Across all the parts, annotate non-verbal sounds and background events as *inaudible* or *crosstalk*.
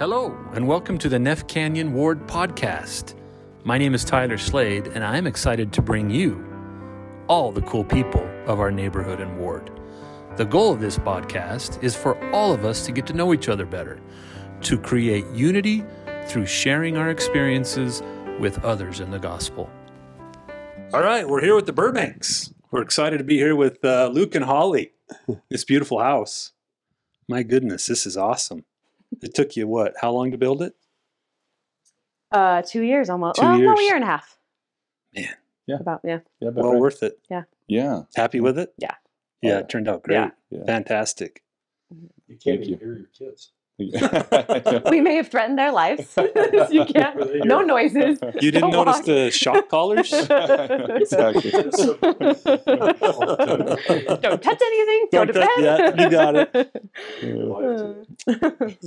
Hello, and welcome to the Neff Canyon Ward podcast. My name is Tyler Slade, and I'm excited to bring you all the cool people of our neighborhood and ward. The goal of this podcast is for all of us to get to know each other better, to create unity through sharing our experiences with others in the gospel. All right, we're here with the Burbanks. We're excited to be here with uh, Luke and Holly. *laughs* This beautiful house. My goodness, this is awesome. It took you what? How long to build it? Uh, two years almost. Two well, no, years. a year and a half. Man. Yeah. About yeah. Yeah, about Well right. worth it. Yeah. Yeah. Happy with it? Yeah. Yeah, it turned out great. Yeah. Yeah. Fantastic. You can't Thank even you. hear your kids. *laughs* We may have threatened their lives. *laughs* you can't. Were No noises. You didn't Don't notice walk. the shock collars? *laughs* exactly. Don't touch anything. Go Don't to touch- bed. yeah, you got it.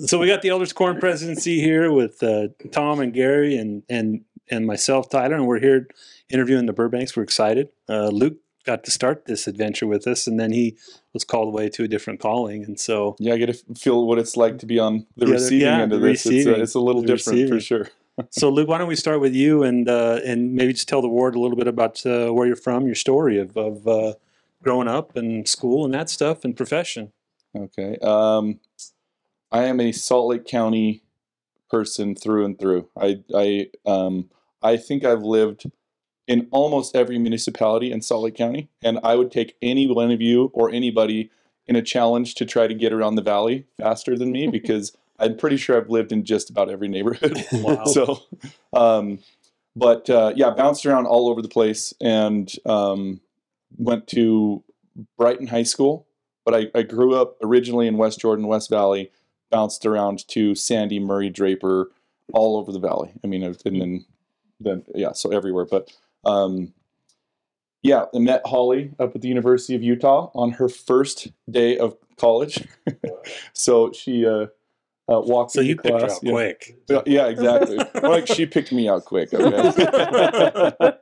so we got the Elders Quorum presidency here with uh, Tom and Gary and and and myself, Tyler, and we're here interviewing the Burbanks. We're excited. Uh, Luke got to start this adventure with us, and then he was called away to a different calling, and so Yeah, I get to feel what it's like to be on the Yeah, receiving yeah, end of this. It's a, it's a little different receiving. for sure. *laughs* so Luke, why don't we start with you and uh, and maybe just tell the ward a little bit about uh, where you're from, your story of of uh, growing up and school and that stuff and profession. Okay. Um, I am a Salt Lake County person through and through. I I um, I think I've lived in almost every municipality in Salt Lake County, and I would take any one of you or anybody in a challenge to try to get around the valley faster than me *laughs* because I'm pretty sure I've lived in just about every neighborhood. *laughs* Wow. *laughs* so, um, but uh, yeah, bounced around all over the place and um, went to Brighton High School. But I, I grew up originally in West Jordan, West Valley, bounced around to Sandy, Murray, Draper, all over the valley. I mean, and then, then yeah, so everywhere. But um, yeah, I met Holly up at the University of Utah on her first day of college. *laughs* so she uh, uh, walked So you picked her out yeah. quick. Yeah, yeah, exactly. Like she picked me out quick. Okay.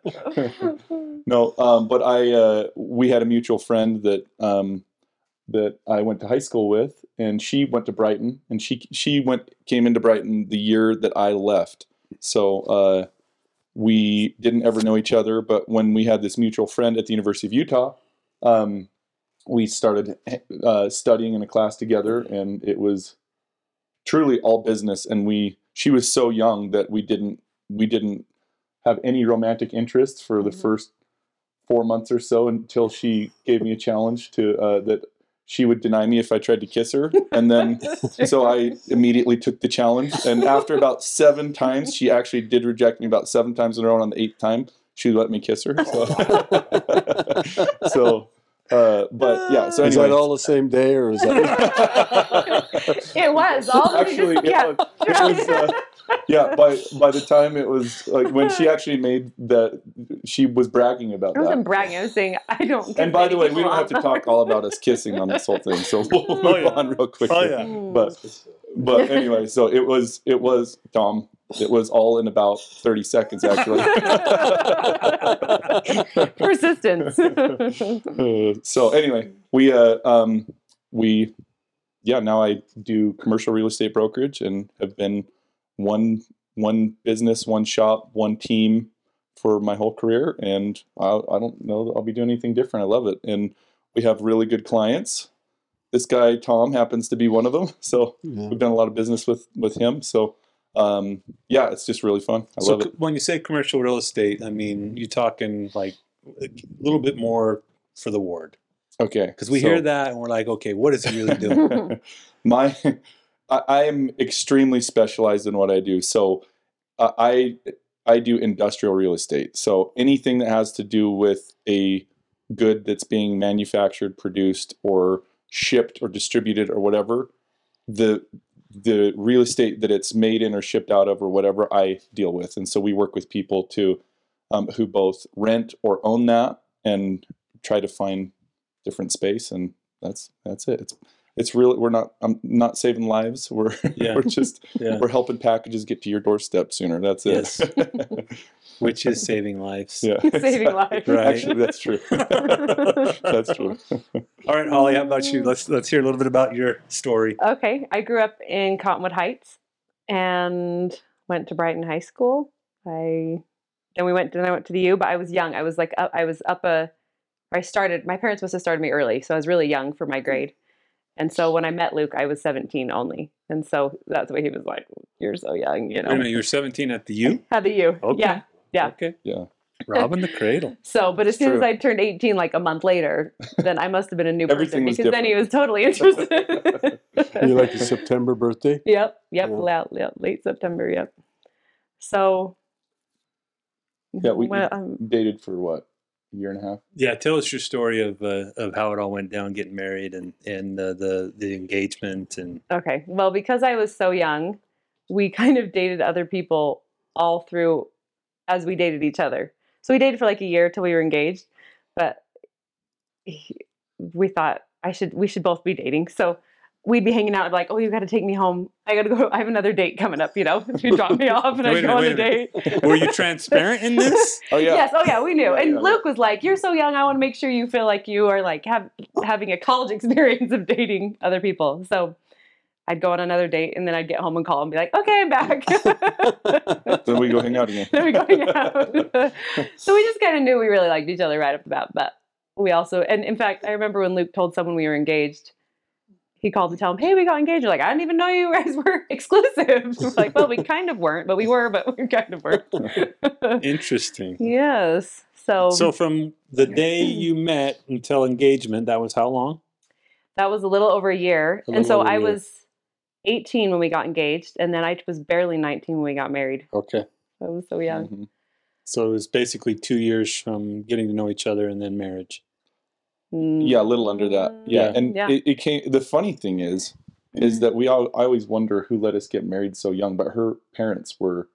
*laughs* no, um, but I uh, we had a mutual friend that um, that I went to high school with, and she went to Brighton, and she she went came into Brighton the year that I left. So uh, we didn't ever know each other, but when we had this mutual friend at the University of Utah. Um, we started uh, studying in a class together, and it was truly all business. And we, she was so young that we didn't, we didn't have any romantic interests for the Mhm. first four months or so until she gave me a challenge to uh, that she would deny me if I tried to kiss her, *laughs* and then so I immediately took the challenge. And *laughs* after about seven times, she actually did reject me about seven times in a row. On the eighth time, she let me kiss her. So, *laughs* so uh, but yeah. So Is anyway, that all the same day, or is that? *laughs* it was all actually it yeah. was, it was uh, yeah by by the time it was like when she actually made that she was bragging about I wasn't that bragging. I was saying I don't. and by the way we don't have to talk all about us kissing on this whole thing so *laughs* we'll move Oh, yeah. on real quickly Oh yeah. but but anyway so it was it was tom it was all in about 30 seconds actually *laughs* Persistence. Uh, *laughs* so anyway, we uh, um, we yeah now I do commercial real estate brokerage and have been one one business, one shop, one team for my whole career, and I, I don't know that I'll be doing anything different. I love it, and we have really good clients. This guy Tom happens to be one of them, so Yeah. we've done a lot of business with with him. So um, yeah, it's just really fun. I So love it. when you say commercial real estate, I mean you're talking like a little bit more for the ward Okay, because we so- hear that and we're like, okay, what is he really doing? *laughs* my I, I am extremely specialized in what I do. So uh, I I do industrial real estate. So anything that has to do with a good that's being manufactured, produced, or shipped or distributed or whatever, the the real estate that it's made in or shipped out of or whatever I deal with. And so we work with people to um, who both rent or own that and try to find different space and that's that's it. It's it's really we're not I'm not saving lives. We're Yeah. *laughs* we're just *laughs* Yeah. we're helping packages get to your doorstep sooner. That's it. Yes. *laughs* Which is saving lives. yeah. Saving lives. Right. Actually, that's true. that's true. All right, Holly, how about you? Let's let's hear a little bit about your story. Okay, I grew up in Cottonwood Heights, and went to Brighton High School. I then we went then I went to the U, but I was young. I was like up, I was up a I started my parents must have started me early, so I was really young for my hmm. grade. And so when I met Luke, I was 17 only. And so that's why he was like, You're so young, you Wait a know. minute, you were 17 at the U? At the U. Okay. Yeah. Yeah. Okay. Yeah. Robbing the cradle. *laughs* So, but as It's soon as. I turned 18, like a month later, then I must have been a new Everything person was because then he was totally *laughs* interested. You like a September birthday? Yep, yep, Yeah. late, late, late September, yep. So, Yeah, we- well, um, Dated for what? A year and a half? Yeah, tell us your story of uh, of how it all went down, getting married, and and uh, the the engagement, and okay. Well, because I was so young, we *laughs* kind of dated other people all through as we dated each other. So we dated for like a year till we were engaged, but he, we thought I should we should both be dating. So we'd be hanging out and like, oh, you got to take me home. I got to go. I have another date coming up. You know, *laughs* you drop me off and I Wait a go on a a date. *laughs* were you transparent in this? Oh yeah. Yes. Oh yeah, we knew. And Yeah. Luke was like, "You're so young. I want to make sure you feel like you are like have having a college *laughs* experience of dating other people." So I'd go on another date, and then I'd get home and call and be like, "Okay, I'm back." *laughs* Then we go hang out again. *laughs* then we go hang out. *laughs* so we just kind of knew we really liked each other right off the bat. But we also, and in fact, I remember when Luke told someone we were engaged. He called to tell him, "Hey, we got engaged." We're like, "I didn't even know you guys were exclusive." We're like, "Well, we kind of weren't, but we were, but we kind of weren't." Interesting. yes. So, So from the day you met until engagement, that was how long? That was a little over a year. A and so little over a I was 18 when we got engaged, and then I was barely 19 when we got married. Okay. I was so young. Mhm. So it was basically two years from getting to know each other and then marriage. Yeah, a little under that. Yeah, Yeah. and Yeah. It, it came. The funny thing is, is that we all. I always wonder who let us get married so young. But her parents were.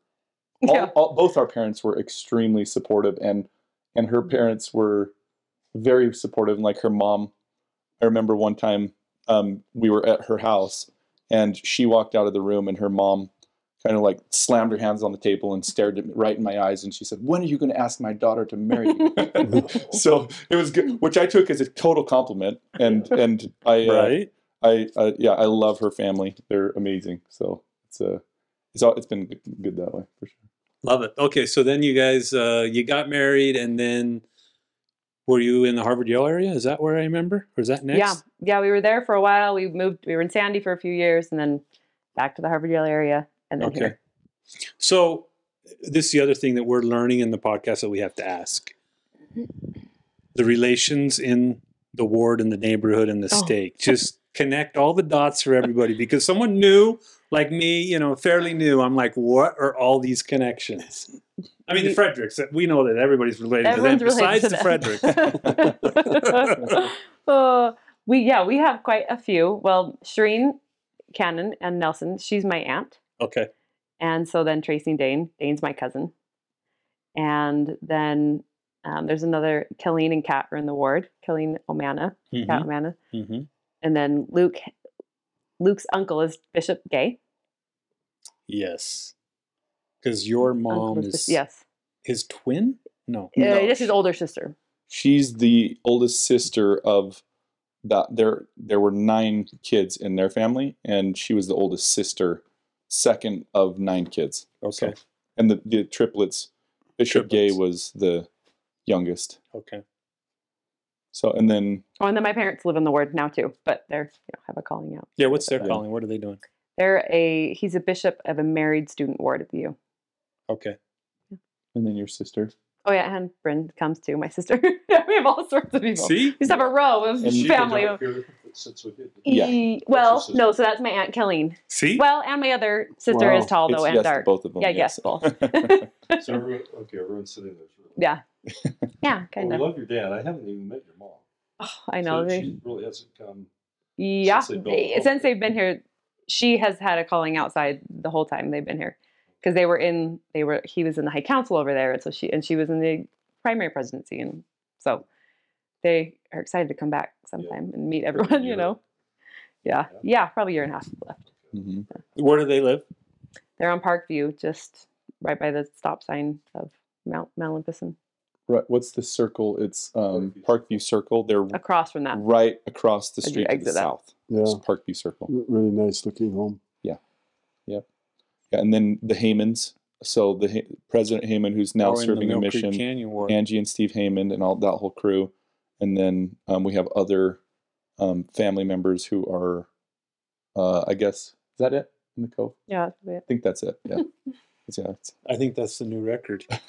*laughs* All, Yeah. all, both our parents were extremely supportive, and and her parents were very supportive. And like her mom, I remember one time um, we were at her house, and she walked out of the room, and her mom kind of like slammed her hands on the table and stared at me right in my eyes, and she said, "When are you going to ask my daughter to marry you?" *laughs* so it was good, which I took as a total compliment, and and I uh, Right? I uh, yeah I love her family. They're amazing. So it's uh, it's all, it's been good, good that way for sure. Love it. Okay, so then you guys uh, you got married, and then were you in the Harvard Yale area? Is that where I remember, or is that next? Yeah. Yeah, we were there for a while. We moved, we were in Sandy for a few years, and then back to the Harvard Yale area, and then Okay. here. So this is the other thing that we're learning in the podcast that we have to ask: the relations in the ward and the neighborhood and the Oh. state. *laughs* Just connect all the dots for everybody because someone new like me, you know, fairly new. I'm like, what are all these connections? I mean, the Fredericks. We know that everybody's related to them, related besides to the. Fredericks. *laughs* uh, *laughs* we yeah, we have quite a few. Well, Shireen Cannon and Nelson, she's my aunt. Okay. And so then Tracy Dane, Dane's my cousin. And then um, there's another, Colleen and Kat are in the ward, Colleen Omana, Kat Mhm, Omana. mhm. And then Luke, Luke's uncle is Bishop Gay. Yes. Because your mom is is yes. his twin? No. Uh, No, this is older sister. She's the oldest sister of that. There there were nine kids in their family, and she was the oldest sister, second of nine kids. Okay. And the, the triplets, Bishop Gay was the youngest. Okay. So and then Oh, and then my parents live in the ward now too, but they're you know, have a calling out. Yeah, what's their calling? What are they doing? They're a he's a bishop of a married student ward at the U. Okay. and then your sister. Oh yeah, and Bryn comes too, my sister. *laughs* we have all sorts of people. See? We just have a row of And she family. Yeah. E- well, no, so that's my aunt Colleen. See? Well, and my other sister is Wow. tall It's though and yes to dark. both of them. Yeah, yes. yes, both. *laughs* So everyone, okay, everyone's sitting there. Really. Yeah, *laughs* yeah, kind we of. I love your dad. I haven't even met your mom. Oh, I know. So they, she really hasn't come. yeah, since they built since they've been here, she has had a calling outside the whole time they've been here, because they were in they were he was in the high council over there, and so she and she was in the primary presidency, and so they are excited to come back sometime and meet everyone. You know, yeah, Yeah. yeah, probably a year and a half left. hmm Where do they live? They're on Parkview, just right by the stop sign of Mount Mount Olympus, and Right. What's the circle? It's um, Parkview. Parkview Circle. They're across from that. right across the street to the exit south. Yeah. It's Parkview Circle. R- Really nice looking home. Yeah, and then the Haymans. So the Ha- President Heyman, who's now Or in the serving a Mill Creek mission, Canyon Ward. Angie and Steve Heyman, and all that whole crew, and then um, we have other um, family members who are, uh, I guess, is that it in the cove? Yeah, that's I think that's it. Yeah, *laughs* It's- yeah. It's, I think that's the new record. *laughs*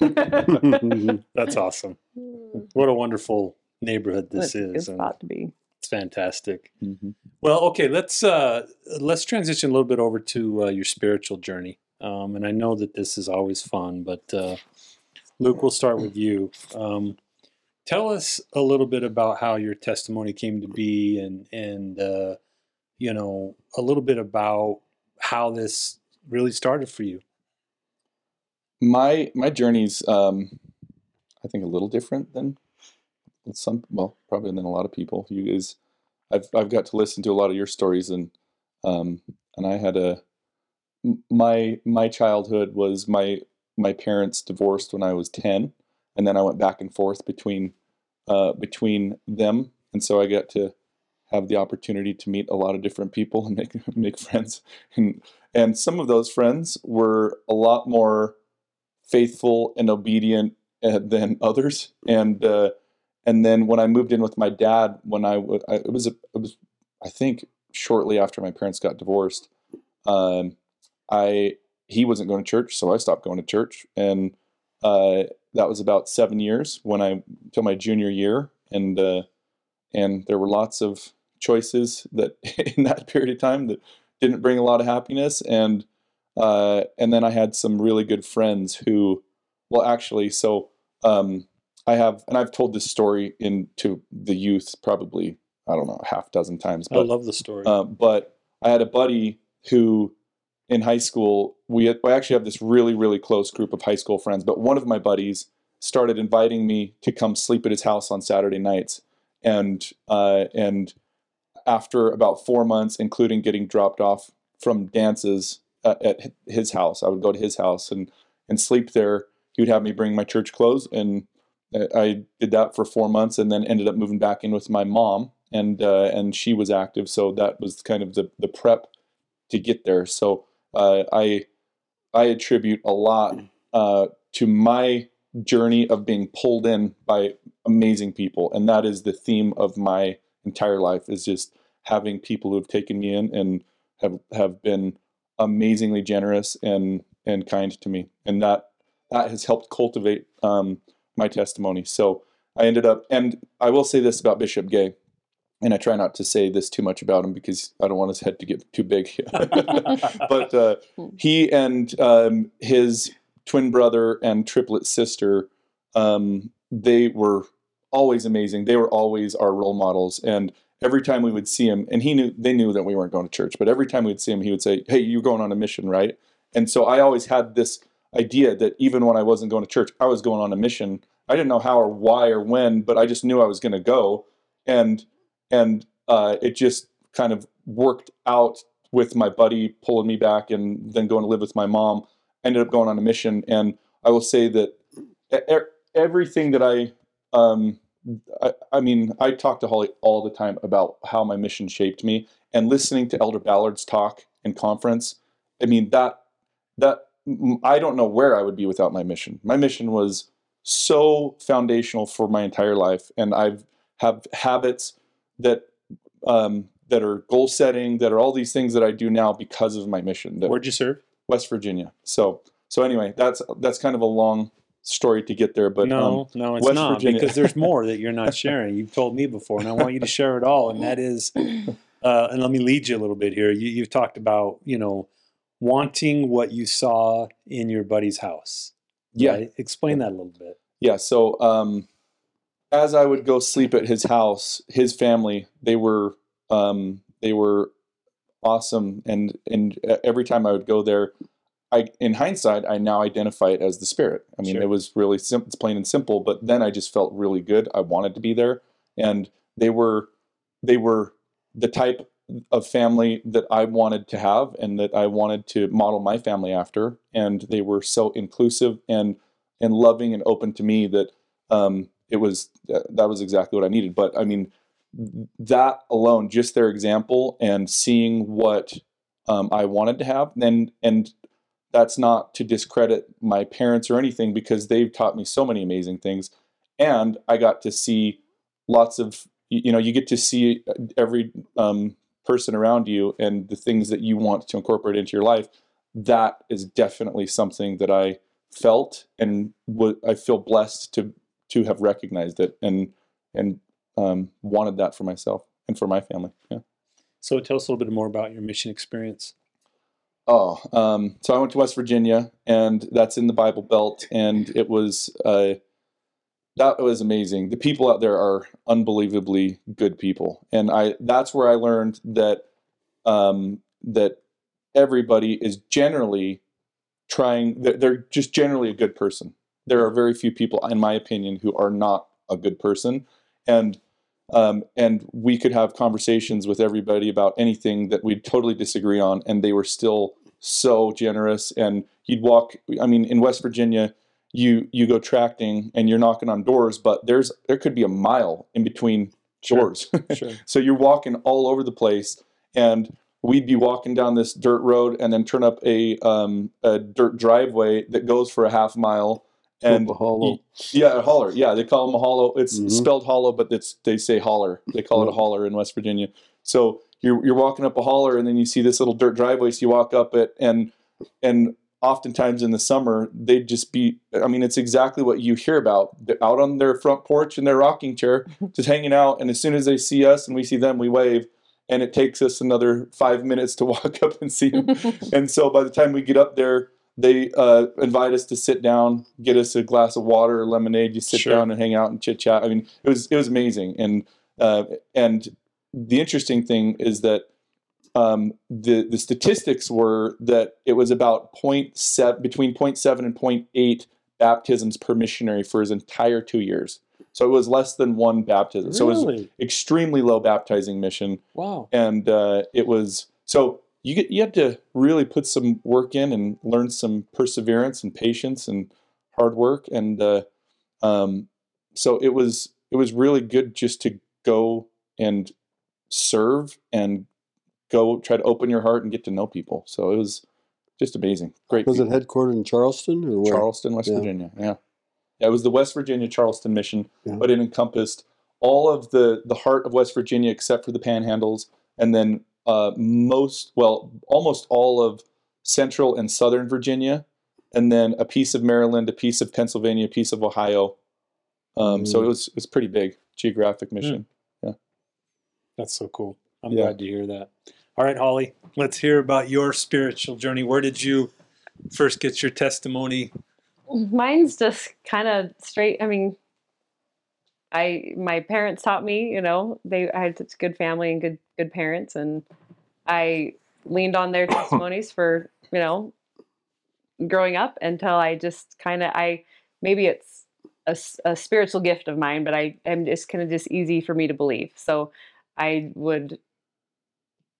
That's awesome. What a wonderful neighborhood this It's a good is. and spot to be. Fantastic. mhm. Well, okay, let's uh, let's transition a little bit over to uh, your spiritual journey. Um, and I know that this is always fun, but uh, Luke, we'll start with you. Um, tell us a little bit about how your testimony came to be, and and uh, you know a little bit about how this really started for you. my my journey's um i think a little different than some well probably than a lot of people. You guys i've i've got to listen to a lot of your stories and um and i had a my my childhood was my my parents divorced when i was 10 and then i went back and forth between uh between them. And so i got to have the opportunity to meet a lot of different people and make *laughs* make friends. And and some of those friends were a lot more faithful and obedient uh, than others. And uh, and then when I moved in with my dad, when I it was a, it was I think shortly after my parents got divorced, um, I he wasn't going to church, so I stopped going to church, and uh, that was about seven years when I till my junior year, and uh, and there were lots of choices that *laughs* in that period of time that didn't bring a lot of happiness. And uh, and then I had some really good friends who, well, actually, so um, I have, and I've told this story in to the youth probably I don't know a half dozen times, But, I love the story. uh, but I had a buddy who, in high school, we had, I actually have this really really close group of high school friends. But one of my buddies started inviting me to come sleep at his house on Saturday nights, and uh, and after about four months, including getting dropped off from dances at, at his house, I would go to his house and and sleep there. He would have me bring my church clothes, and I- did that for four months, and then ended up moving back in with my mom, and uh, and she was active, so that was kind of the the prep to get there. So uh, I I attribute a lot uh, to my journey of being pulled in by amazing people, and that is the theme of my entire life is just having people who have taken me in and have have been amazingly generous and and kind to me, and that that has helped cultivate um, my testimony. So I ended up, and I will say this about Bishop Gay, and I try not to say this too much about him because I don't want his head to get too big. *laughs* but uh, he and um, his twin brother and triplet sister, um, they were always amazing. They were always our role models, and every time we would see him, and he knew they knew that we weren't going to church, but every time we'd see him, he would say, "Hey, you're going on a mission, right?" And so I always had this idea that even when I wasn't going to church, I was going on a mission. I didn't know how or why or when, but I just knew I was going to go, and and uh, it just kind of worked out with my buddy pulling me back and then going to live with my mom. Ended up going on a mission, and I will say that e- e- everything that I, um, I, I mean, I talk to Holly all the time about how my mission shaped me, and listening to Elder Ballard's talk in conference. I mean that that I don't know where I would be without my mission. My mission was so foundational for my entire life, and I've have habits that um, that are goal setting, that are all these things that I do now because of my mission. Where'd you serve? West Virginia. So so anyway, that's that's kind of a long story to get there, but no, um, no, it's West not Virginia. because there's *laughs* more that you're not sharing. You've told me before, and I want you to share it all. And that is, *coughs* uh, and let me lead you a little bit here. You, you've talked about, you know, wanting what you saw in your buddy's house. yeah, right? Explain that a little bit. Yeah, so um, as I would go sleep at his house, his family they were um, they were awesome, and and every time I would go there, I in hindsight I now identify it as the spirit. I mean, Sure. it was really sim- it's plain and simple, but then I just felt really good. I wanted to be there, and they were they were the type of family that I wanted to have and that I wanted to model my family after, and they were so inclusive and and loving and open to me that um, it was that was exactly what I needed. But I mean, that alone, just their example and seeing what um, I wanted to have, then and that's not to discredit my parents or anything because they've taught me so many amazing things and i got to see lots of you you know you get to see every um, person around you and the things that you want to incorporate into your life that is definitely something that i felt and w- i feel blessed to to have recognized it and and um, wanted that for myself and for my family yeah So tell us a little bit more about your mission experience. Oh, um, so I went to West Virginia, and that's in the Bible Belt, and it was uh, that was amazing. The people out there are unbelievably good people, and I that's where I learned that um, that everybody is generally trying. They're, just generally a good person. There are very few people, in my opinion, who are not a good person, and um, and we could have conversations with everybody about anything that we'd totally disagree on, and they were still so generous. And you'd walk. I mean, in West Virginia, you you go tracting and you're knocking on doors, but there's there could be a mile in between Sure. doors. Sure. *laughs* so you're walking all over the place, and we'd be walking down this dirt road and then turn up a um, a dirt driveway that goes for a half mile. And hollow. yeah, a holler. Yeah, they call them a hollow. It's Mhm. spelled hollow, but it's they say holler. They call it a holler in West Virginia. So you're you're walking up a holler, and then you see this little dirt driveway. So you walk up it, and and oftentimes in the summer they'd just be. I mean, it's exactly what you hear about. They're out on their front porch in their rocking chair, *laughs* just hanging out. And as soon as they see us and we see them, we wave. And it takes us another five minutes to *laughs* walk up and see them. *laughs* and so by the time we get up there, they uh, invite us to sit down, get us a glass of water or lemonade. You sit Sure. down and hang out and chit chat. I mean, it was it was amazing. And uh, and the interesting thing is that um, the the statistics were that it was about 0.7 between 0.7 and 0.8 baptisms per missionary for his entire two years. So it was less than one baptism. So it was extremely low baptizing mission Wow. and uh, it was so you get you had to really put some work in and learn some perseverance and patience and hard work and uh, um, so it was it was really good just to go and serve and go try to open your heart and get to know people so it was just amazing great Was it headquartered in Charleston or where? Charleston, West Yeah. Virginia. Yeah. yeah, it was the West Virginia Charleston mission, Yeah. but it encompassed all of the the heart of West Virginia except for the Panhandles, and then uh, most, well, almost all of Central and Southern Virginia, and then a piece of Maryland, a piece of Pennsylvania, a piece of Ohio. Um, So Mm. it was it was pretty big geographic mission. Yeah. That's so cool. I'm Yeah. glad to hear that. All right, Holly, let's hear about your spiritual journey. Where did you first get your testimony? Mine's just kind of straight. I mean, I my parents taught me. You know, they I had such good family and good good parents, and I leaned on their *coughs* testimonies for you know growing up until I just kind of I maybe it's a, a, spiritual gift of mine, but I am just kind of just easy for me to believe. So I would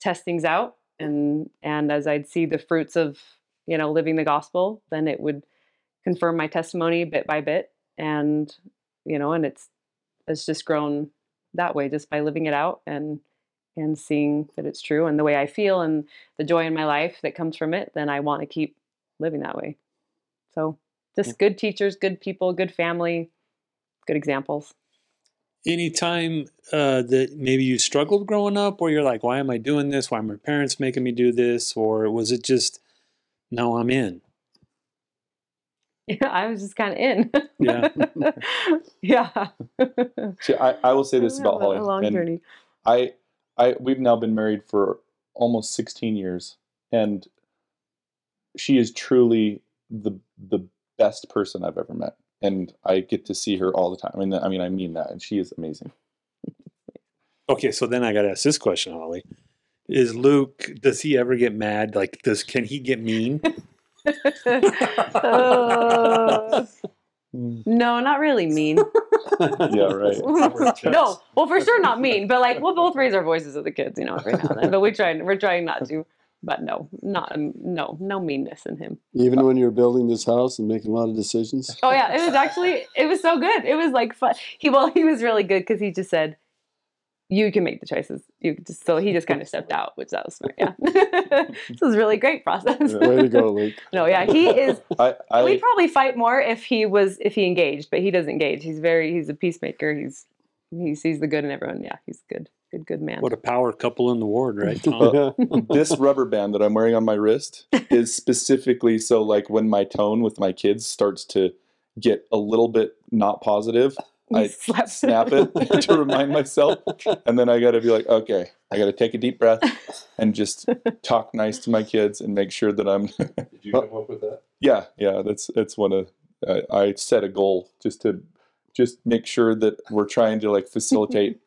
test things out, and and as I'd see the fruits of you know living the gospel, then it would confirm my testimony bit by bit and you know and it's it's just grown that way just by living it out and and seeing that it's true and the way I feel and the joy in my life that comes from it then I want to keep living that way. So just good teachers good people good family good examples Anytime uh, that maybe you struggled growing up, where you're like, "Why am I doing this? Why are my parents making me do this?" Or was it just, "No, I'm in." yeah *laughs* I was just kind of in Yeah. *laughs* yeah *laughs* See, I, I will say this about Holly. A long and journey I, I, we've now been married for almost 16 years, and she is truly the the best person I've ever met, and I get to see her all the time. I mean, I mean, I mean that, and she is amazing. Okay, so then I got to ask this question, Holly: Is Luke? Does he ever get mad? Like, does can he get mean? Uh, *laughs* *laughs* no not really mean *laughs* Yeah, right. no, well, for sure not mean, but like we'll both raise our voices at the kids, you know, every now and then. But we try, we're trying not to. But no, not um, no, no meanness in him. Even when you're building this house and making a lot of decisions? Oh yeah, it was actually, it was so good. It was like fun. He well, he was really good because he just said, you can make the choices. You just so he just kind of stepped out, which that was smart. Yeah, *laughs* this was a really great process. Way to go, Luke. *laughs* no, yeah, he is. I, I We'd probably fight more if he was if he engaged, but he doesn't engage. He's very he's a peacemaker. He's he sees the good in everyone. Yeah, he's good, good, good man. What a power couple in the ward, right? *laughs* Tom? Uh, this rubber band that I'm wearing on my wrist is specifically so like when my tone with my kids starts to get a little bit not positive, *laughs* You I slap- snap it *laughs* to remind myself, and then I got to be like, okay, I got to take a deep breath and just talk nice to my kids and make sure that I'm. Did you come up with that? yeah, yeah, that's that's one of I, I set a goal just to just make sure that we're trying to like facilitate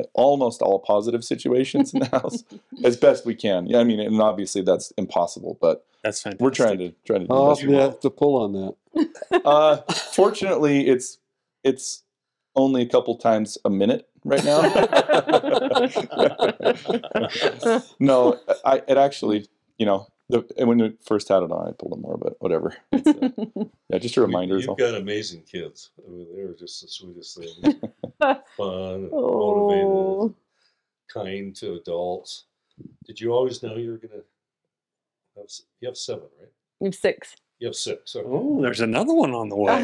n- almost all positive situations in the *laughs* house as best we can. Yeah, I mean, and obviously that's impossible, but That's fantastic. we're trying to trying to do How the often do have to pull on that? *laughs* Uh, fortunately, it's it's only a couple times a minute right now. *laughs* no, I it actually, you know, the, and when we first had it on, I pulled it more, but whatever. It's, uh, *laughs* yeah, just a reminder. is You've got amazing kids. I mean, they were just the sweetest things. *laughs* Fun, *laughs* motivated, oh, kind to adults. Did you always know you were gonna have? You have seven, right? you have six. You have six. Okay. Oh, there's another one on the way.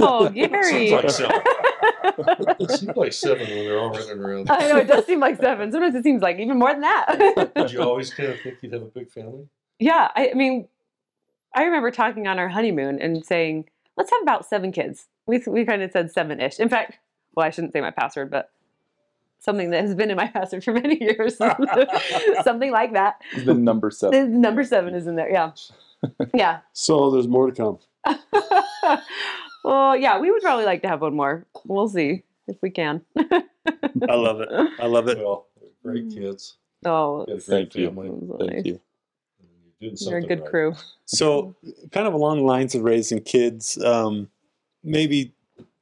oh, Gary. Seems like seven. It seems like seven when they're all running around. I know it does seem like seven. Sometimes it seems like even more than that. Did you always kind of think you'd have a big family? Yeah, I, I mean, I remember talking on our honeymoon and saying, "Let's have about seven kids." We we kind of said seven-ish. In fact, well, I shouldn't say my password, but something that has been in my *laughs* password for many years, *laughs* something like that. It's number seven. The number seven is in there. Yeah, *laughs* yeah. So there's more to come. well, yeah, we would probably like to have one more. We'll see if we can. I love it. I love it. Well, great mm. kids. Oh, You great Thank you. family. that's Thank nice. you. You're doing You're a good right. crew. So, kind of along the lines of raising kids, um, maybe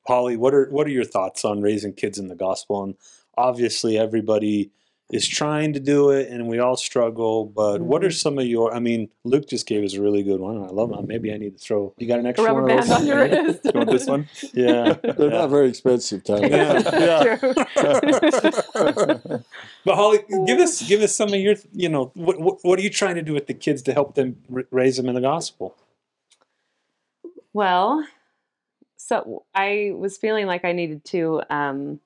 Holly, what are what are your thoughts on raising kids in the gospel? And obviously, everybody is trying to do it, and we all struggle. But what are Mhm. some of your? I mean, Luke just gave us a really good one. and I love it. Maybe I need to throw. You got an extra rubber one band on your wrist. You want this one? *laughs* Yeah, *laughs* They're yeah. not very expensive, Tyler. Yeah, *laughs* True. But Holly, give us give us some of your. You know, what what, what are you trying to do with the kids to help them r- raise them in the gospel? Well, so I was feeling like I needed to. Um,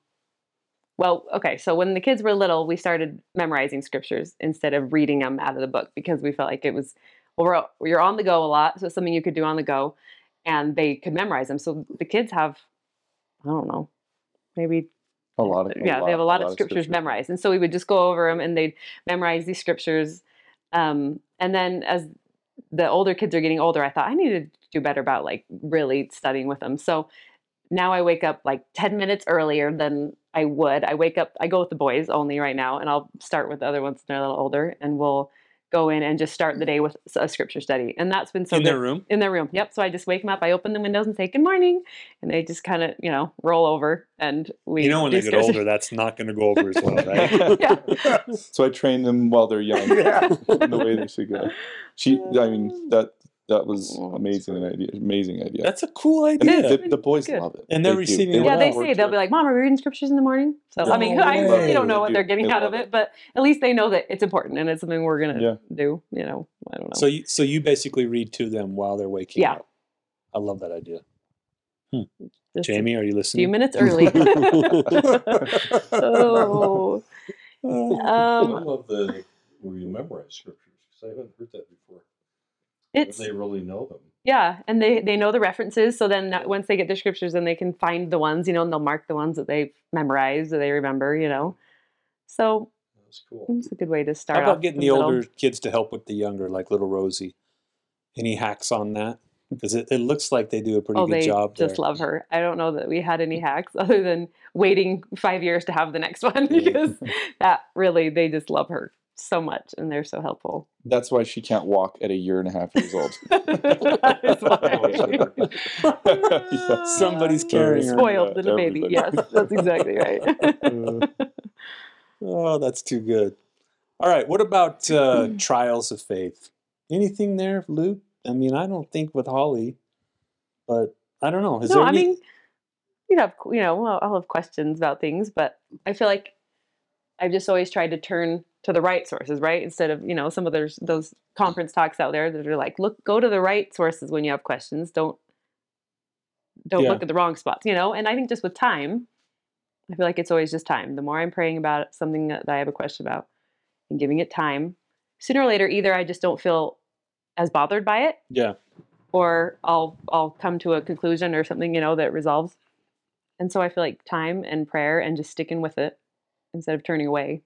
well, okay, so when the kids were little, we started memorizing scriptures instead of reading them out of the book because we felt like it was, well, we're, you're on the go a lot, so it's something you could do on the go, and they could memorize them. So the kids have, I don't know, maybe A lot of yeah, they have a lot, of scriptures memorized, and so we would just go over them, and they'd memorize these scriptures. Um, and then as the older kids are getting older, I thought I needed to do better about like really studying with them. So now I wake up like ten minutes earlier than I would. I wake up, I go with the boys only right now, and I'll start with the other ones they're a little older, and we'll go in and just start the mm. day with a scripture study, and that's been so in good their room. in their room. Yep. So I just wake them up. I open the windows and say good morning, and they just kind of you know roll over and we. You know, when they get older, that's not going to go over as well, right? *laughs* yeah. So I train them while they're young *laughs* yeah. in the way they should go. She, I mean, *laughs* that that was Oh, that's amazing idea. Amazing idea. That's a cool and idea. the, the boys Good. love it. And they're They receiving They it Yeah, they say they'll be like, "Mom, are we reading scriptures in the morning?" So I mean, No I, way. we don't know They what do. they're getting They out of it, it. but at least they know that it's important and it's something we're gonna Yeah. do. You know, I don't know. So, you, so you basically read to them while they're waking Yeah. up. I love that idea. Just Jamie, are you listening? a few minutes early. *laughs* *laughs* *laughs* so, I um, love the where you memorize scriptures because I haven't heard that before. When it's they really know them. yeah, and they they know the references. So then once they get the scriptures, then they can find the ones, you know, and they'll mark the ones that they've memorized or they remember, you know. So That's cool. it's a good way to start. How about off getting the the little- older kids to help with the younger, like little Rosie? Any hacks on that? Because it, it looks like they do a pretty Oh, good they job. just there. love her. I don't know that we had any hacks *laughs* other than waiting five years to have the next one because *laughs* that really they just love her so much and they're so helpful. That's why she can't walk at a year and a half years old. *laughs* That is. *laughs* *laughs* Somebody's carrying her. Spoiled Yeah, little baby. Yes, that's exactly right. Oh, that's too good. All right. What about uh, *clears throat* trials of faith? Anything there, Luke? I mean, I don't think with Holly, but I don't know. Is no, there I any? mean, you have you know, well, I'll have questions about things, but I feel like I've just always tried to turn to the right sources, right? Instead of, you know, some of those those conference talks out there that are like, look, go to the right sources when you have questions. Don't don't Yeah. look at the wrong spots, you know? And I think just with time, I feel like it's always just time. The more I'm praying about something that I have a question about and giving it time, sooner or later, either I just don't feel as bothered by it Yeah. or I'll I'll come to a conclusion or something, you know, that resolves. And so I feel like time and prayer and just sticking with it instead of turning away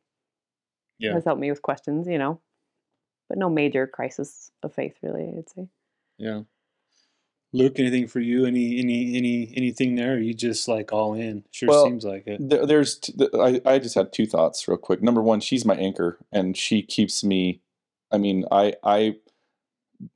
Yeah. has helped me with questions, you know. But no major crisis of faith really, I'd say. Yeah. Luke, anything for you? Any any any anything there? Or you just like all in? Sure Well, seems like it. There, there's, t- th- I, I just had two thoughts real quick. Number one, she's my anchor, and she keeps me. I mean, I, I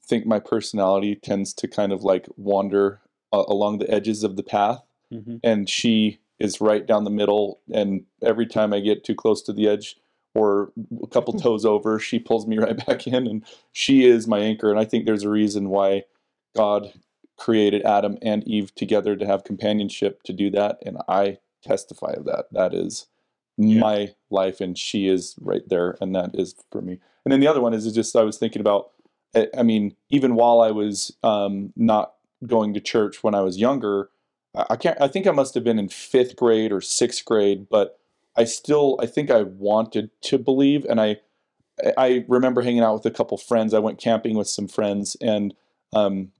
think my personality tends to kind of like wander uh, along the edges of the path, hmm and she is right down the middle. And every time I get too close to the edge or a couple toes over, she pulls me *laughs* right back in, and she is my anchor. And I think there's a reason why God created Adam and Eve together to have companionship to do that, and I testify of that. That is Yeah. my life, and she is right there, and that is for me. And then the other one is, is just I was thinking about. I mean, even while I was um, not going to church when I was younger, I I can't. I think I must have been in fifth grade or sixth grade, but I still. I think I wanted to believe, and I. I remember hanging out with a couple friends. I went camping with some friends, and um,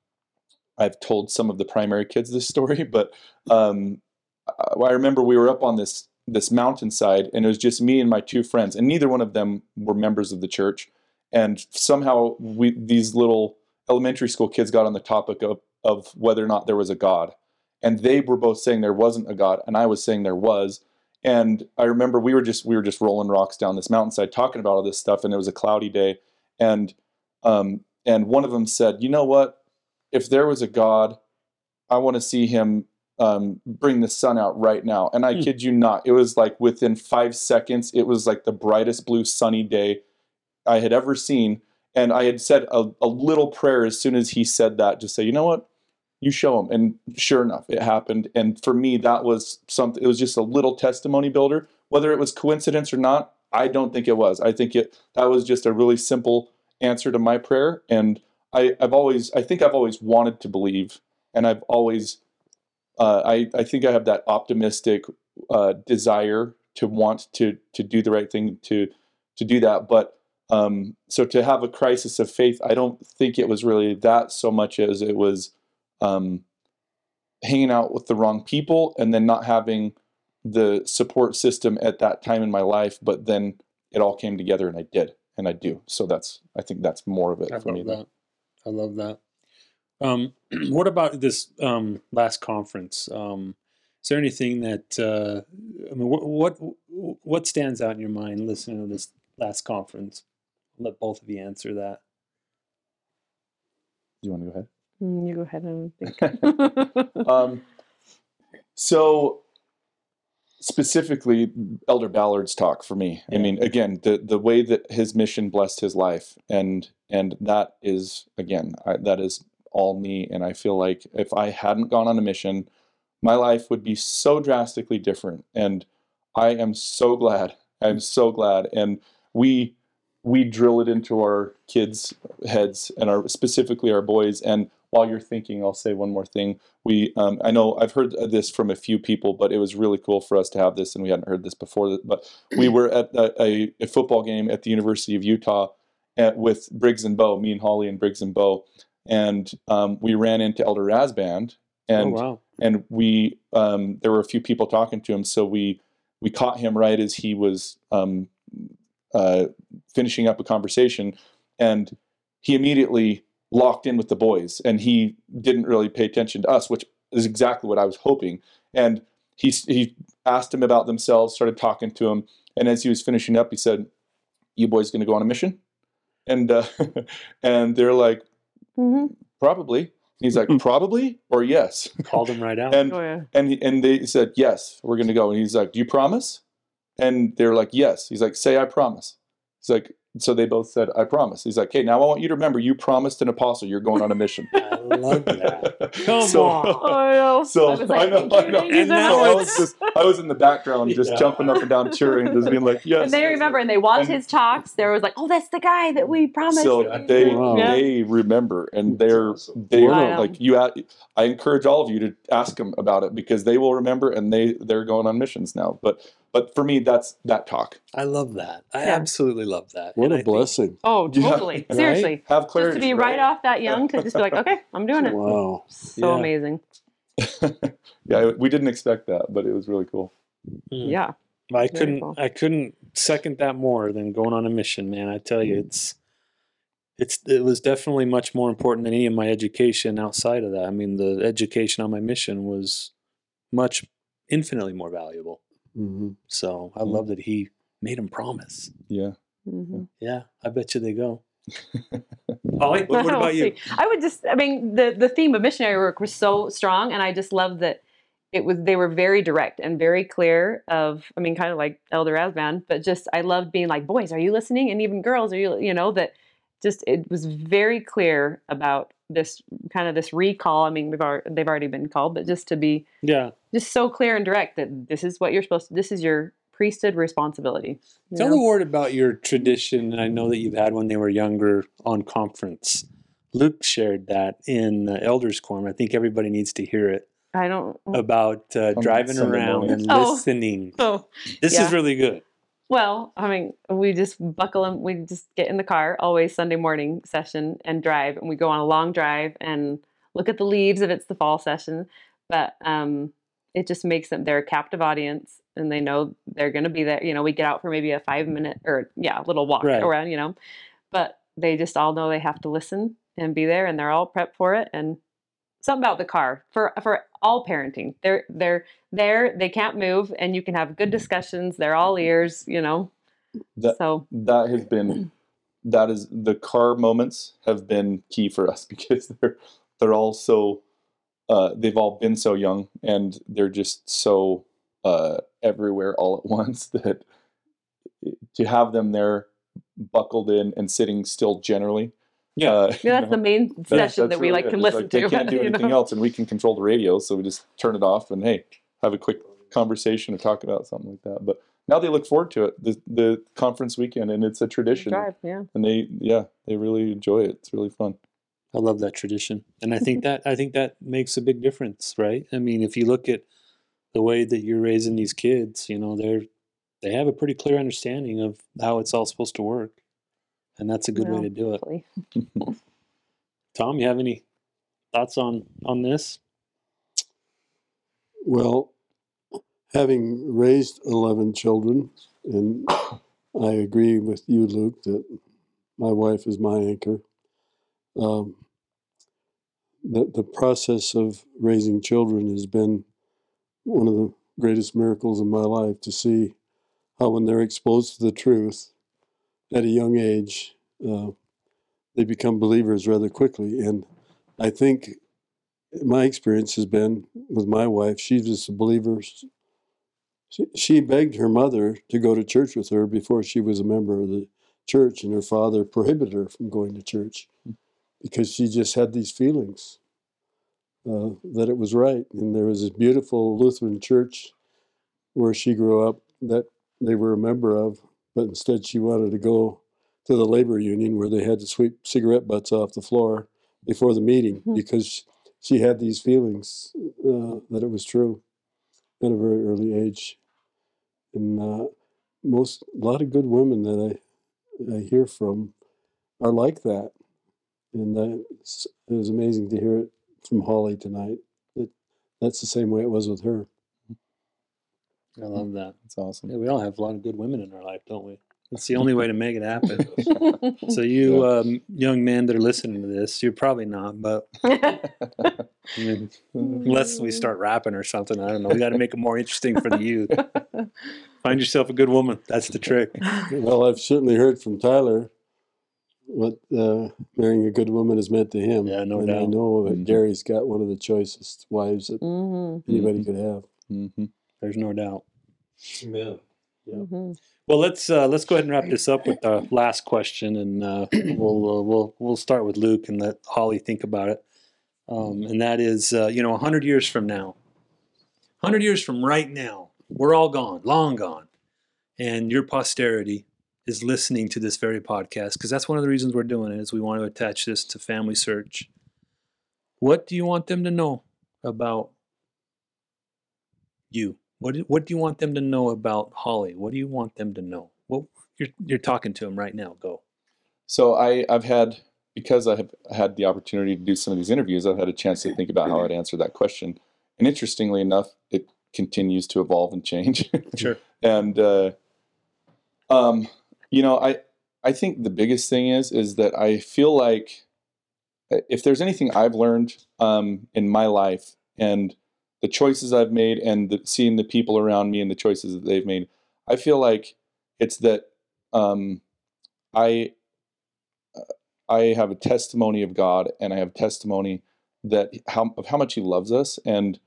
I've told some of the primary kids this *laughs* story, but um, I remember we were up on this this mountainside, and it was just me and my two friends, and neither one of them were members of the church. And somehow, we these little elementary school kids got on the topic of of whether or not there was a God, and they were both saying there wasn't a God, and I was saying there was. And I remember we were just we were just rolling rocks down this mountainside talking about all this stuff, and it was a cloudy day, and um, and one of them said, "You know what? If there was a God, I want to see him um, bring the sun out right now." And I Hmm. kid you not, it was like within five seconds, it was like the brightest blue sunny day I had ever seen. And I had said a, a little prayer as soon as he said that, just say, "You know what? You show them And sure enough, it happened. And for me, that was something. It was just a little testimony builder. Whether it was coincidence or not, I don't think it was. I think it that was just a really simple answer to my prayer. And I, I've always, I think I've always wanted to believe, and I've always, uh, I, I think I have that optimistic uh, desire to want to to do the right thing to to do that. But um, so to have a crisis of faith, I don't think it was really that so much as it was um, hanging out with the wrong people and then not having the support system at that time in my life. But then it all came together, and I did, and I do. So that's I think that's more of it I for me. love that. I love that. Um, *clears throat* what about this um, last conference? Um, is there anything that uh, I mean, what, what what stands out in your mind listening to this last conference? I'll let both of you answer that. Do you want to go ahead? Mm, you go ahead and think. *laughs* um, so specifically elder ballard's talk for me. I mean again the the way that his mission blessed his life and and that is again I, that is all me and i feel like if i hadn't gone on a mission my life would be so drastically different. And i am so glad i'm so glad. And we we drill it into our kids heads and our specifically our boys and while you're thinking i'll say one more thing we um, i know i've heard this from a few people but it was really cool for us to have this and we hadn't heard this before but we were at a, a, football game at the university of utah at, with briggs and bow me and holly and briggs and bow and um, we ran into elder rasband and oh wow! and we um, there were a few people talking to him so we we caught him right as he was um, uh, finishing up a conversation and he immediately locked in with the boys and he didn't really pay attention to us which is exactly what i was hoping. And he, he asked him about themselves started talking to him and as he was finishing up he said you boys going to go on a mission? And uh, *laughs* and they're like Mhm. probably. And he's like *laughs* probably or yes? Called him right *laughs* out. and Oh, yeah. and he, and they said yes we're going to go. And he's like do you promise? And they're like yes. He's like say i promise. He's like so they both said, "I promise." He's like, "Okay, now I want you to remember, you promised an apostle you're going on a mission." *laughs* I love that. *laughs* Come So- on. Oh, *laughs* I know. So I was I know, I know. And so now So much." I was just, I was in the background, just Yeah. jumping up and down, cheering, just being like, "Yes." and they remember and they watch And- his talks. They was like, "Oh, that's the guy that we promised." So Yeah. they, wow. they remember, and they're awesome. they Wow. like you. I encourage all of you to ask them about it because they will remember, and they they're going on missions now. But but for me, that's that talk. I love that. I Yeah. absolutely love that. What And a I think- blessing. *laughs* Oh, Yeah. totally. Seriously. Have Just clarity. to be right off that young to just be like, okay, I'm doing it. Wow. *laughs* So Yeah. amazing. *laughs* yeah, we didn't expect that, but it was really cool. Mm. Yeah. I Very couldn't cool. I couldn't second that more than going on a mission, man. I tell you, it's it's it was definitely much more important than any of my education outside of that. I mean, the education on my mission was much infinitely more valuable. Hmm So I love that he made him promise. Yeah. Yeah, I bet you they go. *laughs* Holly, what, what about you? I would just, I mean, the the theme of missionary work was so strong, and I just love that it was. They were very direct and very clear. Of, I mean, kind of like Elder Asban, but just I loved being like, boys, are you listening? And even girls, are you? You know that. Just it was very clear about this kind of this recall. I mean, we've already, they've already been called, but just to be Yeah, just so clear and direct that this is what you're supposed to. This is your priesthood responsibility. you tell know? the ward about your tradition. and I know that you've had when they were younger on conference. Luke shared that in the Elders Quorum. I think everybody needs to hear it. I don't. about uh, driving around morning. and Oh. listening. Oh. This yeah. is really good. Well, I mean, we just buckle them. We just get in the car, always Sunday morning session, and drive. And we go on a long drive and look at the leaves if it's the fall session. But um, it just makes them they're a captive audience, and they know they're going to be there. You know, we get out for maybe a five minute or yeah, a little walk Right. around. You know, but they just all know they have to listen and be there, and they're all prepped for it. And something about the car for for all parenting, they're they're there. They can't move, and you can have good discussions. They're all ears. You know. That So that has been that is the car moments have been key for us *laughs* because they're they're all so uh, they've all been so young and they're just so uh, everywhere all at *laughs* once that to have them there buckled in and sitting still generally Yeah. uh, yeah, you that's the main *laughs* session that's that we really like it. can It's listen like they can't do *laughs* you anything know? else and we can control the radio so we just turn it off and hey have a quick conversation or talk about something like that but now they look forward to it the, the conference weekend and it's a tradition Drive, yeah. and they yeah they really enjoy it it's really fun I love that tradition, and I think that I think that makes a big difference, right? I mean, if you look at the way that you're raising these kids, you know, they're they have a pretty clear understanding of how it's all supposed to work, and that's a good way to do it. *laughs* *laughs* Tom, you have any thoughts on on this? Well, having raised 11 children, and I agree with you, Luke, that my wife is my anchor. Um, the, the process of raising children has been one of the greatest miracles in my life to see how, when they're exposed to the truth at a young age, uh, they become believers rather quickly. And I think my experience has been with my wife, she was a believer. She, she begged her mother to go to church with her before she was a member of the church, and her father prohibited her from going to church because she just had these feelings uh, that it was right. And there was this beautiful Lutheran church where she grew up that they were a member of, but instead she wanted to go to the labor union where they had to sweep cigarette butts off the floor before the meeting Hmm. because she had these feelings uh, that it was true at a very early age. And uh, most, a lot of good women that I, I hear from are like that. And that, it's- it was amazing to hear it from Holly tonight. That that's the same way it was with her. I love that. it's awesome Yeah, we all have a lot of good women in our life, don't we? It's the only way to make it happen. *laughs* So you um, young men that are listening to this, you're probably not, but *laughs* I mean, unless we start rapping or something, I don't know. We got to make it more interesting for the youth. *laughs* Find yourself a good woman. That's the trick. Well, I've certainly heard from Tyler what uh, marrying a good woman has meant to him. Yeah, no and I know that Mhm. Gary's got one of the choicest wives that hmm anybody could have. hmm There's no doubt. Amen. Yeah. Mhm. Well, let's uh, let's go ahead and wrap this up with the last question, and uh, *clears throat* we'll uh, we'll we'll start with Luke and let Holly think about it. Um, and that is, uh, you know, hundred years from now, hundred years from right now, we're all gone, long gone, and your posterity is listening to this very podcast because that's one of the reasons we're doing it is we want to attach this to Family Search. What do you want them to know about you? What do, what do you want them to know about Holly? What do you want them to know? Well, you're you're talking to them right now. Go. So I, I've had because I have had the opportunity to do some of these interviews, I've had a chance to think about how I'd answer that question. And interestingly enough, it continues to evolve and change. *laughs* *laughs* Sure. and uh, um, you know, I I think the biggest thing is is that I feel like uh, if there's anything I've learned um, in my life and the choices I've made and the, seeing the people around me and the choices that they've made, I feel like it's that um, I I have a testimony of God and I have testimony that how of how much He loves us and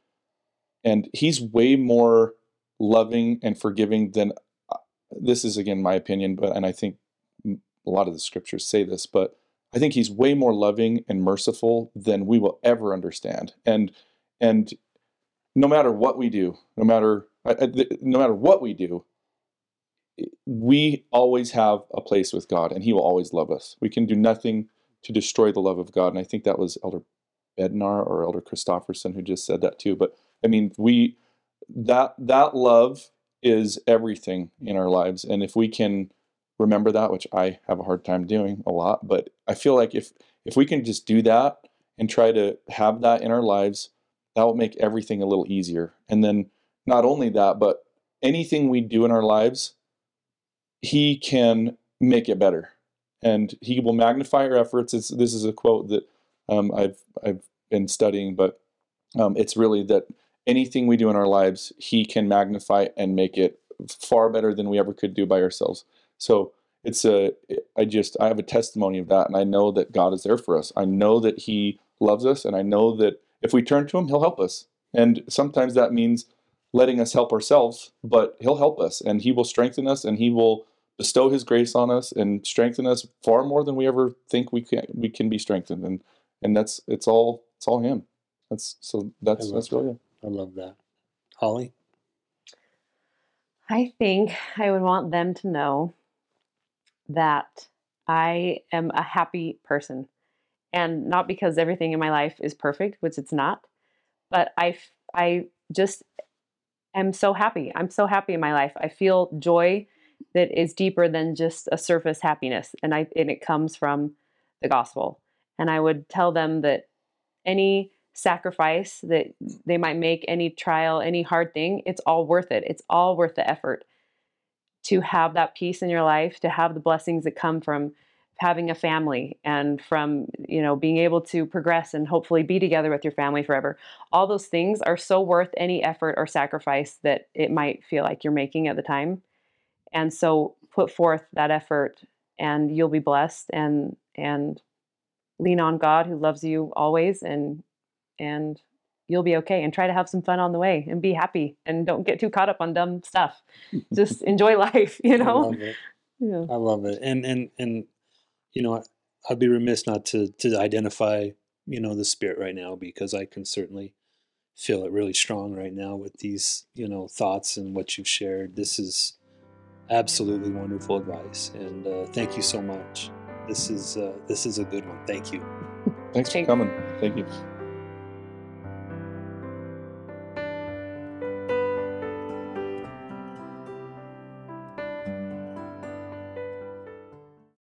and He's way more loving and forgiving than uh, this is again my opinion, but and I think a lot of the scriptures say this, but I think He's way more loving and merciful than we will ever understand. And and no matter what we do, no matter I- th- no matter what we do, we always have a place with God and he will always love us. We can do nothing to destroy the love of God. And I think that was Elder Bednar or Elder Christofferson who just said that too. But I mean, we that that love is everything in our lives. And if we can remember that, which I have a hard time doing a lot, but I feel like if if we can just do that and try to have that in our lives, that will make everything a little easier. And then not only that, but anything we do in our lives he can make it better. And he will magnify our efforts. It's, this is a quote that um, I've, I've been studying but um, it's really that anything we do in our lives he can magnify and make it far better than we ever could do by ourselves. So it's a i just i have a testimony of that and i know that god is there for us. I know that he loves us and i know that if we turn to him he'll help us and sometimes that means letting us help ourselves, but He'll help us and He will strengthen us and He will bestow His grace on us and strengthen us far more than we ever think we can we can be strengthened. And and that's it's all it's all Him. That's so that's that's really it. I love that. Holly. I think I would want them to know that I am a happy person. And not because everything in my life is perfect, which it's not, but I I just am so happy. I'm so happy in my life. I feel joy that is deeper than just a surface happiness. And I, and it comes from the gospel. And I would tell them that any sacrifice that they might make, any trial, any hard thing, it's all worth it. It's all worth the effort to have that peace in your life, to have the blessings that come from having a family and from you know being able to progress and hopefully be together with your family forever all those things are so worth any effort or sacrifice that it might feel like you're making at the time and so put forth that effort and you'll be blessed and and lean on god who loves you always and and you'll be okay and try to have some fun on the way and be happy and don't get too caught up on dumb stuff *laughs* just enjoy *laughs* life you know I love it. yeah. I love it. And and and you know, I'd be remiss not to to identify, you know, the spirit right now because I can certainly feel it really strong right now with these, you know, thoughts and what you've shared. This is absolutely wonderful advice, and uh, thank you so much. This is uh, this is a good one. Thank you. Thanks for coming. Thank you.